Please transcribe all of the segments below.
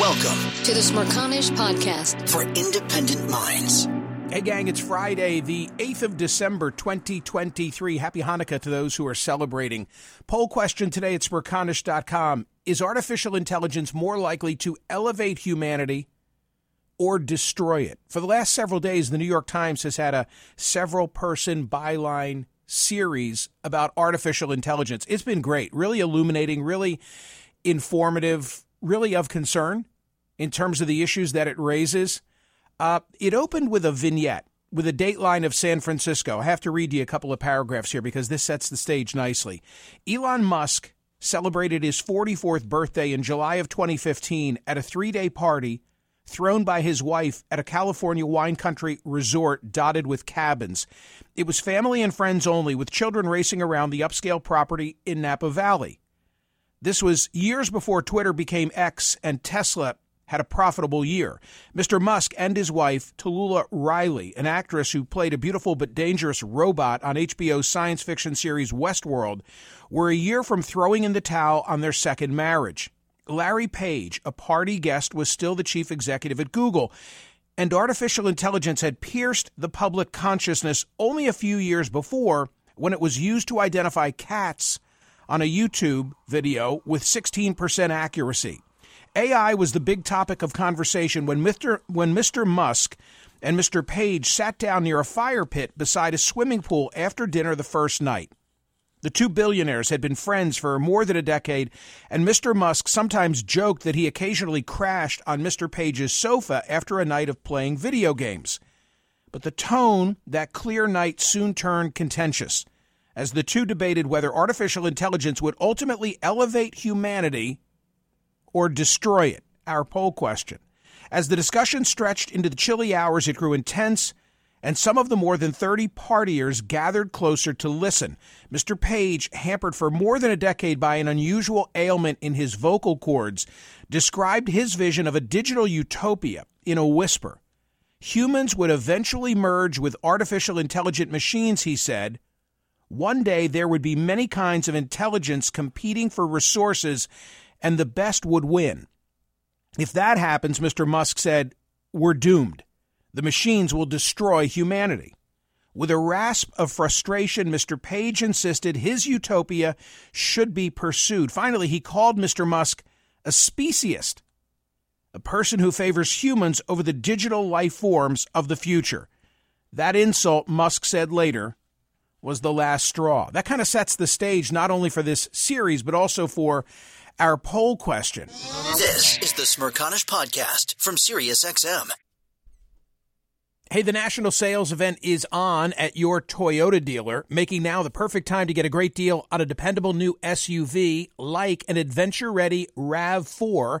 Welcome to the Smerconish Podcast for independent minds. Hey, gang, it's Friday, the 8th of December, 2023. Happy Hanukkah to those who are celebrating. Poll question today at Smerconish.com Is artificial intelligence more likely to elevate humanity or destroy it? For the last several days, the New York Times has had a several person byline series about artificial intelligence. It's been great, really illuminating, really informative really of concern in terms of the issues that it raises. Uh, it opened with a vignette with a dateline of San Francisco. I have to read you a couple of paragraphs here because this sets the stage nicely. Elon Musk celebrated his 44th birthday in July of 2015 at a three day party thrown by his wife at a California wine country resort dotted with cabins. It was family and friends only, with children racing around the upscale property in Napa Valley. This was years before Twitter became X and Tesla had a profitable year. Mr. Musk and his wife, Talulah Riley, an actress who played a beautiful but dangerous robot on HBO's science fiction series Westworld, were a year from throwing in the towel on their second marriage. Larry Page, a party guest, was still the chief executive at Google. And artificial intelligence had pierced the public consciousness only a few years before when it was used to identify cats on a YouTube video with 16% accuracy. AI was the big topic of conversation when Mr. when Mr. Musk and Mr. Page sat down near a fire pit beside a swimming pool after dinner the first night. The two billionaires had been friends for more than a decade, and Mr. Musk sometimes joked that he occasionally crashed on Mr. Page's sofa after a night of playing video games. But the tone that clear night soon turned contentious as the two debated whether artificial intelligence would ultimately elevate humanity or destroy it. Our poll question. As the discussion stretched into the chilly hours, it grew intense, and some of the more than 30 partiers gathered closer to listen. Mr. Page, hampered for more than a decade by an unusual ailment in his vocal cords, described his vision of a digital utopia in a whisper. Humans would eventually merge with artificial intelligent machines, he said, one day there would be many kinds of intelligence competing for resources, and the best would win. If that happens, Mr. Musk said, we're doomed. The machines will destroy humanity. With a rasp of frustration, Mr. Page insisted his utopia should be pursued. Finally, he called Mr. Musk a speciest, a person who favors humans over the digital life forms of the future. That insult, Musk said later, was the last straw. That kind of sets the stage not only for this series, but also for our poll question. This is the Smerconish Podcast from SiriusXM. Hey, the national sales event is on at your Toyota dealer, making now the perfect time to get a great deal on a dependable new SUV like an adventure ready RAV4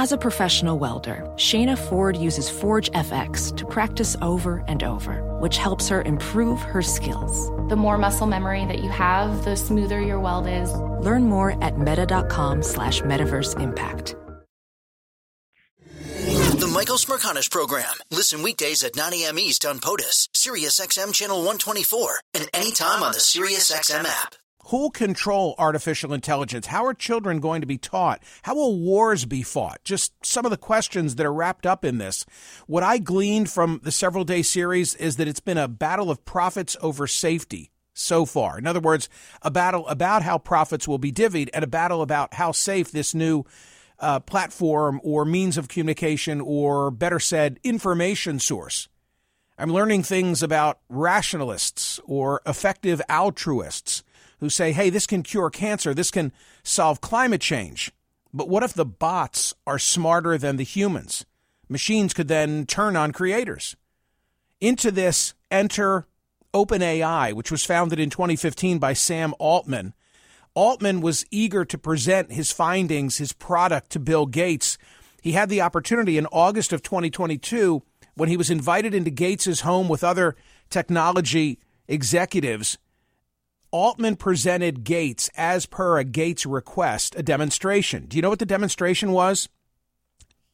As a professional welder, Shayna Ford uses Forge FX to practice over and over, which helps her improve her skills. The more muscle memory that you have, the smoother your weld is. Learn more at meta.com slash metaverse impact. The Michael Smerconish Program. Listen weekdays at 9 a.m. East on POTUS, SiriusXM Channel 124, and anytime on the SiriusXM app. Who control artificial intelligence? How are children going to be taught? How will wars be fought? Just some of the questions that are wrapped up in this. What I gleaned from the several day series is that it's been a battle of profits over safety so far. In other words, a battle about how profits will be divvied and a battle about how safe this new uh, platform or means of communication or better said, information source. I'm learning things about rationalists or effective altruists who say, hey, this can cure cancer, this can solve climate change. But what if the bots are smarter than the humans? Machines could then turn on creators. Into this enter OpenAI, which was founded in 2015 by Sam Altman. Altman was eager to present his findings, his product to Bill Gates. He had the opportunity in August of 2022 when he was invited into Gates's home with other technology executives Altman presented Gates, as per a Gates request, a demonstration. Do you know what the demonstration was?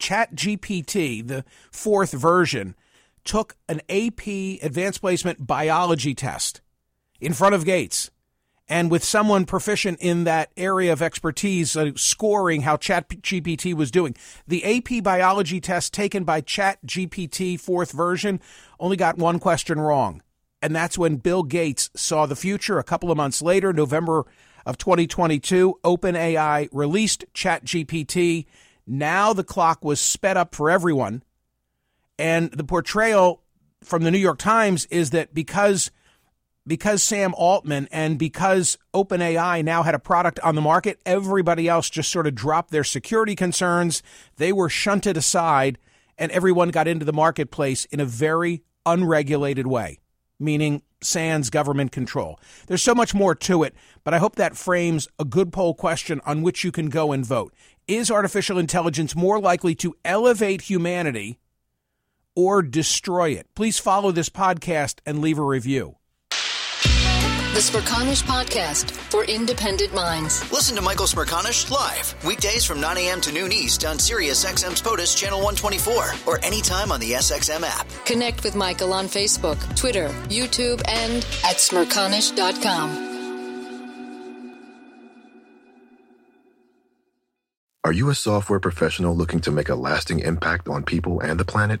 ChatGPT, the fourth version, took an AP advanced placement biology test in front of Gates. And with someone proficient in that area of expertise, uh, scoring how ChatGPT was doing. The AP biology test taken by ChatGPT fourth version only got one question wrong. And that's when Bill Gates saw the future. A couple of months later, November of 2022, OpenAI released ChatGPT. Now the clock was sped up for everyone. And the portrayal from the New York Times is that because because Sam Altman and because OpenAI now had a product on the market, everybody else just sort of dropped their security concerns. They were shunted aside, and everyone got into the marketplace in a very unregulated way meaning sans government control. There's so much more to it, but I hope that frames a good poll question on which you can go and vote. Is artificial intelligence more likely to elevate humanity or destroy it? Please follow this podcast and leave a review. The Smerconish Podcast for independent minds. Listen to Michael Smerconish live weekdays from 9 a.m. to noon East on Sirius XM's POTUS Channel 124 or anytime on the SXM app. Connect with Michael on Facebook, Twitter, YouTube, and at smerconish.com. Are you a software professional looking to make a lasting impact on people and the planet?